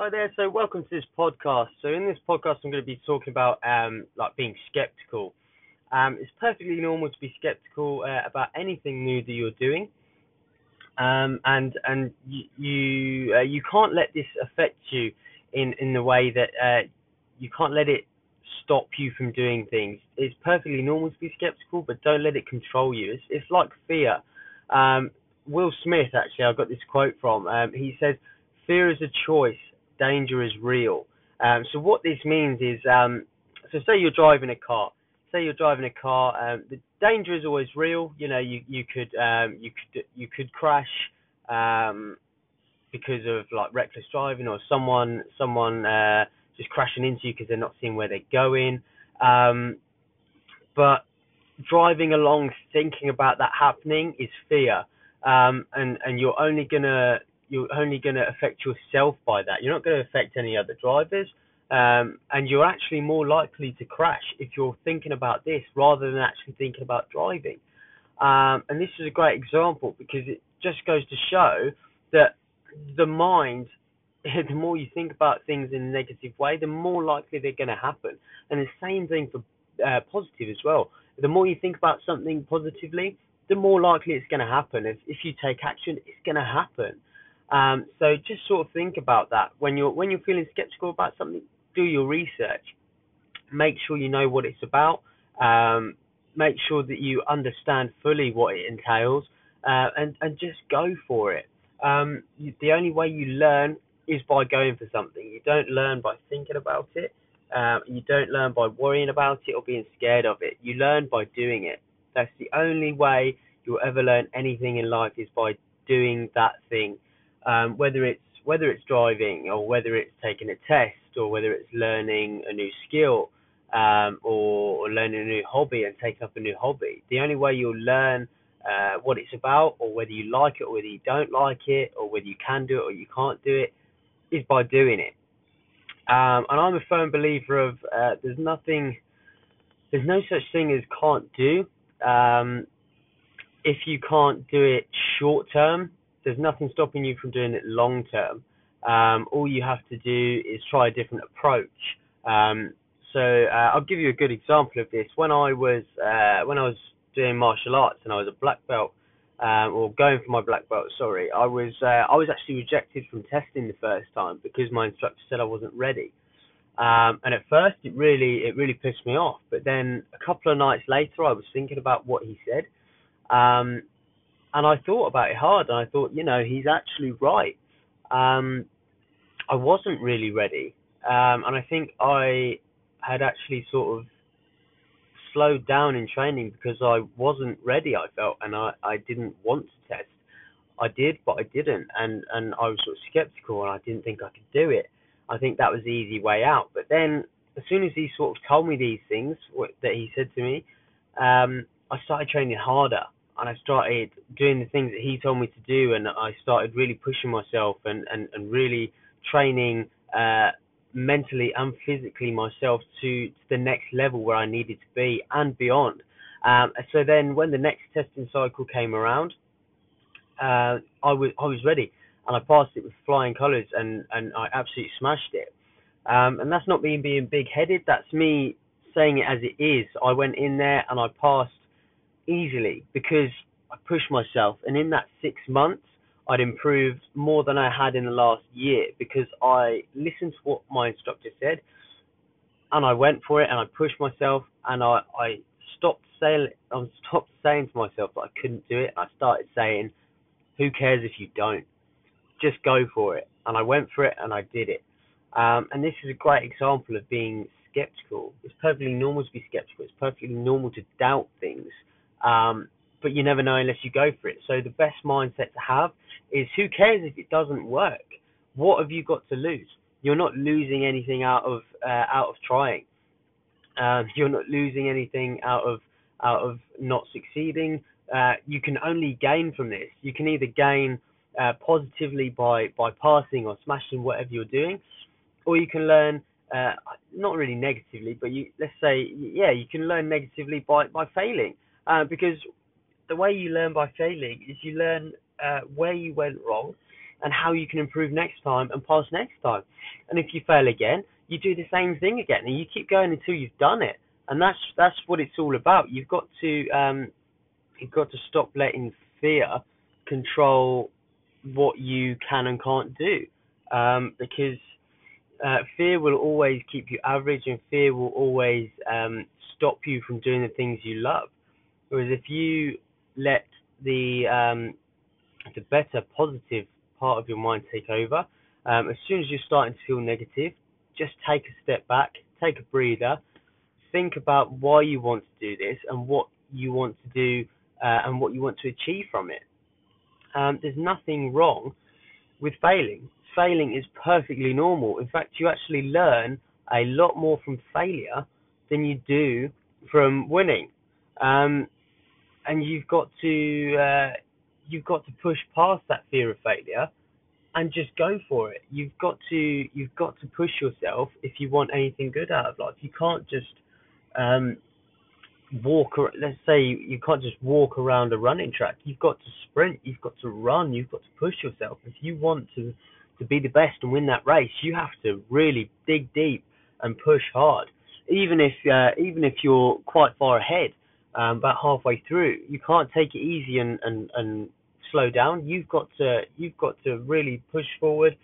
Hi there. So welcome to this podcast. So in this podcast, I'm going to be talking about um, like being skeptical. Um, it's perfectly normal to be skeptical uh, about anything new that you're doing, um, and and you you, uh, you can't let this affect you in in the way that uh, you can't let it stop you from doing things. It's perfectly normal to be skeptical, but don't let it control you. It's it's like fear. Um, Will Smith actually, I got this quote from. Um, he says, "Fear is a choice." Danger is real. Um, so what this means is, um, so say you're driving a car. Say you're driving a car. Um, the danger is always real. You know, you you could um, you could you could crash um, because of like reckless driving or someone someone uh, just crashing into you because they're not seeing where they're going. Um, but driving along thinking about that happening is fear. And and you're only gonna you're only going to affect yourself by that. You're not going to affect any other drivers. Um, and you're actually more likely to crash if you're thinking about this rather than actually thinking about driving. Um, and this is a great example because it just goes to show that the mind, the more you think about things in a negative way, the more likely they're going to happen. And the same thing for uh, positive as well. The more you think about something positively, the more likely it's going to happen. If, if you take action, it's going to happen. Um, so just sort of think about that when you're when you're feeling skeptical about something. Do your research. Make sure you know what it's about. Um, make sure that you understand fully what it entails, uh, and and just go for it. Um, you, the only way you learn is by going for something. You don't learn by thinking about it. Um, you don't learn by worrying about it or being scared of it. You learn by doing it. That's the only way you'll ever learn anything in life is by doing that thing um, whether it's whether it's driving or whether it's taking a test or whether it's learning a new skill um, or, or, learning a new hobby and taking up a new hobby. The only way you'll learn uh, what it's about or whether you like it or whether you don't like it or whether you can do it or you can't do it is by doing it. Um, and I'm a firm believer of uh, there's nothing, there's no such thing as can't do. Um, if you can't do it short term, there's nothing stopping you from doing it long term. Um, all you have to do is try a different approach. Um, so uh, I'll give you a good example of this. When I was uh, when I was doing martial arts and I was a black belt, um, or going for my black belt, sorry, I was uh, I was actually rejected from testing the first time because my instructor said I wasn't ready. Um, and at first, it really it really pissed me off. But then a couple of nights later, I was thinking about what he said, um, and I thought about it hard, and I thought, you know, he's actually right. Um, I wasn't really ready, um, and I think I had actually sort of slowed down in training because I wasn't ready. I felt, and I, I didn't want to test. I did, but I didn't, and and I was sort of skeptical, and I didn't think I could do it. I think that was the easy way out. But then, as soon as he sort of told me these things that he said to me, um, I started training harder and I started doing the things that he told me to do, and I started really pushing myself and and and really training uh, mentally and physically myself to, to the next level where I needed to be and beyond. Um, so then, when the next testing cycle came around, uh, I was I was ready, and I passed it with flying colours, and and I absolutely smashed it. Um, and that's not me being big headed. That's me saying it as it is. I went in there and I passed easily because I pushed myself, and in that six months, I'd improved more than I had in the last year because I listened to what my instructor said, and I went for it, and I pushed myself, and I I stopped saying I stopped saying to myself that I couldn't do it. I started saying, "Who cares if you don't? Just go for it." And I went for it, and I did it. Um, and this is a great example of being skeptical. It's perfectly normal to be skeptical. It's perfectly normal to doubt things. Um, but you never know unless you go for it. So the best mindset to have is who cares if it doesn't work? What have you got to lose? You're not losing anything out of uh, out of trying. Um, you're not losing anything out of out of not succeeding. Uh, you can only gain from this. You can either gain uh, positively by by passing or smashing whatever you're doing, or you can learn uh, not really negatively, but you let's say yeah, you can learn negatively by by failing. Uh, because the way you learn by failing is you learn uh, where you went wrong, and how you can improve next time and pass next time. And if you fail again, you do the same thing again, and you keep going until you've done it. And that's that's what it's all about. You've got to um, you've got to stop letting fear control what you can and can't do, um, because uh, fear will always keep you average, and fear will always um, stop you from doing the things you love. Whereas if you let the um, the better positive part of your mind take over, um, as soon as you're starting to feel negative, just take a step back, take a breather, think about why you want to do this and what you want to do uh, and what you want to achieve from it. Um, there's nothing wrong with failing. Failing is perfectly normal. In fact, you actually learn a lot more from failure than you do from winning. Um, and you've got to uh, you've got to push past that fear of failure and just go for it. You've got to you've got to push yourself if you want anything good out of life. You can't just um, walk. Let's say you can't just walk around a running track. You've got to sprint. You've got to run. You've got to push yourself. If you want to to be the best and win that race, you have to really dig deep and push hard. Even if uh, even if you're quite far ahead, um, about halfway through, you can't take it easy and, and, and slow down. You've got to you've got to really push forward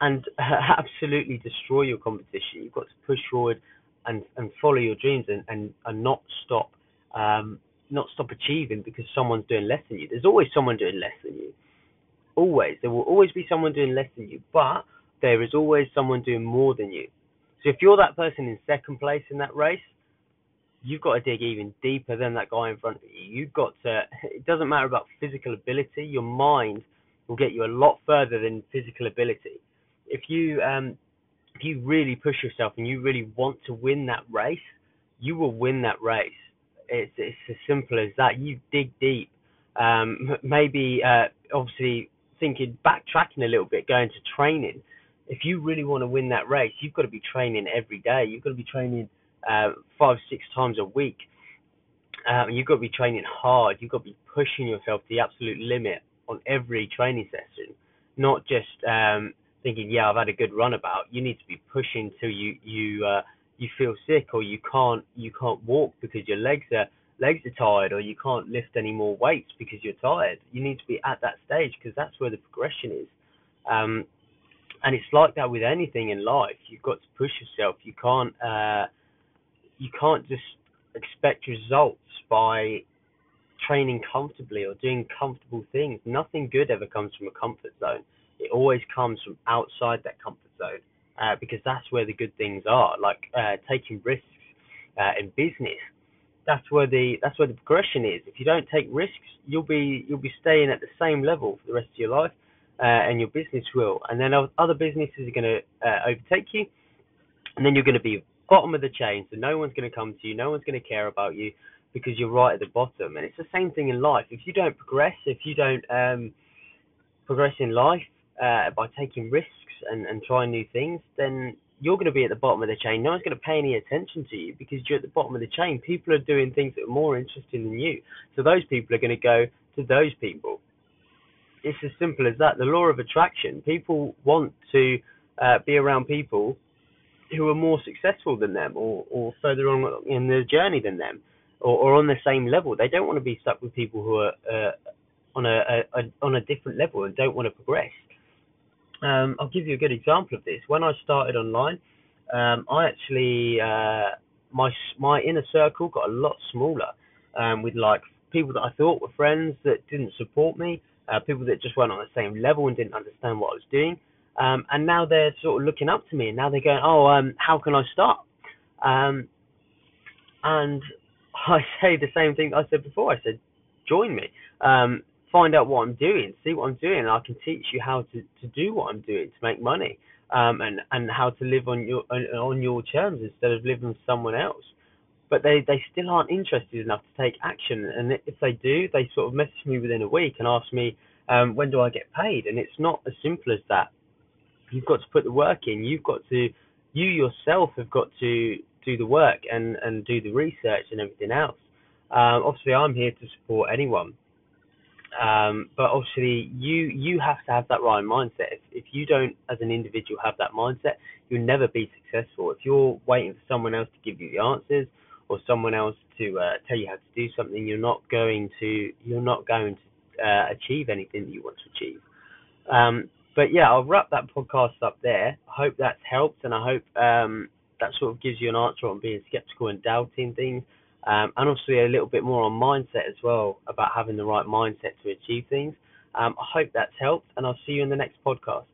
and absolutely destroy your competition. You've got to push forward and, and follow your dreams and, and, and not stop um, not stop achieving because someone's doing less than you. There's always someone doing less than you. Always. There will always be someone doing less than you, but there is always someone doing more than you. So if you're that person in second place in that race, you've got to dig even deeper than that guy in front of you. You've got to. It doesn't matter about physical ability. Your mind will get you a lot further than physical ability. If you um, if you really push yourself and you really want to win that race, you will win that race. It's it's as simple as that. You dig deep. Um, maybe uh, obviously thinking backtracking a little bit, going to training. If you really want to win that race, you've got to be training every day. You've got to be training uh, five, six times a week. Um, you've got to be training hard. You've got to be pushing yourself to the absolute limit on every training session, not just um, thinking, "Yeah, I've had a good run about." You need to be pushing till you you uh, you feel sick or you can't you can't walk because your legs are legs are tired or you can't lift any more weights because you're tired. You need to be at that stage because that's where the progression is. Um, and it's like that with anything in life. You've got to push yourself. You can't. Uh, you can't just expect results by training comfortably or doing comfortable things. Nothing good ever comes from a comfort zone. It always comes from outside that comfort zone uh, because that's where the good things are. Like uh, taking risks uh, in business. That's where the that's where the progression is. If you don't take risks, you'll be you'll be staying at the same level for the rest of your life, uh, and your business will. And then other businesses are going to uh, overtake you, and then you're going to be bottom of the chain, so no one's going to come to you, no one's going to care about you because you're right at the bottom. And it's the same thing in life. If you don't progress, if you don't um, progress in life uh, by taking risks and, and trying new things, then you're going to be at the bottom of the chain. No one's going to pay any attention to you because you're at the bottom of the chain. People are doing things that are more interesting than you. So those people are going to go to those people. It's as simple as that. The law of attraction. People want to uh, be around people who are more successful than them or, or further on in the journey than them or, or on the same level. They don't want to be stuck with people who are uh, on a, a, a, on a different level and don't want to progress. Um, I'll give you a good example of this. When I started online, um, I actually uh, my my inner circle got a lot smaller um, with like people that I thought were friends that didn't support me, uh, people that just weren't on the same level and didn't understand what I was doing. Um, and now they're sort of looking up to me, and now they're going, "Oh, um, how can I start?" Um, and I say the same thing I said before. I said, "Join me. Um, find out what I'm doing. See what I'm doing, and I can teach you how to, to do what I'm doing to make money, um, and and how to live on your on, on your terms instead of living with someone else." But they they still aren't interested enough to take action, and if they do, they sort of message me within a week and ask me, um, "When do I get paid?" And it's not as simple as that you've got to put the work in. You've got to, you yourself have got to do the work and, and do the research and everything else. Um, obviously, I'm here to support anyone. Um, but obviously, you you have to have that right mindset. If, if you don't, as an individual, have that mindset, you'll never be successful. If you're waiting for someone else to give you the answers or someone else to uh, tell you how to do something, you're not going to you're not going to uh, achieve anything that you want to achieve. Um, but yeah, I'll wrap that podcast up there. I hope that's helped, and I hope um, that sort of gives you an answer on being skeptical and doubting things. Um, and obviously a little bit more on mindset as well about having the right mindset to achieve things. Um, I hope that's helped, and I'll see you in the next podcast.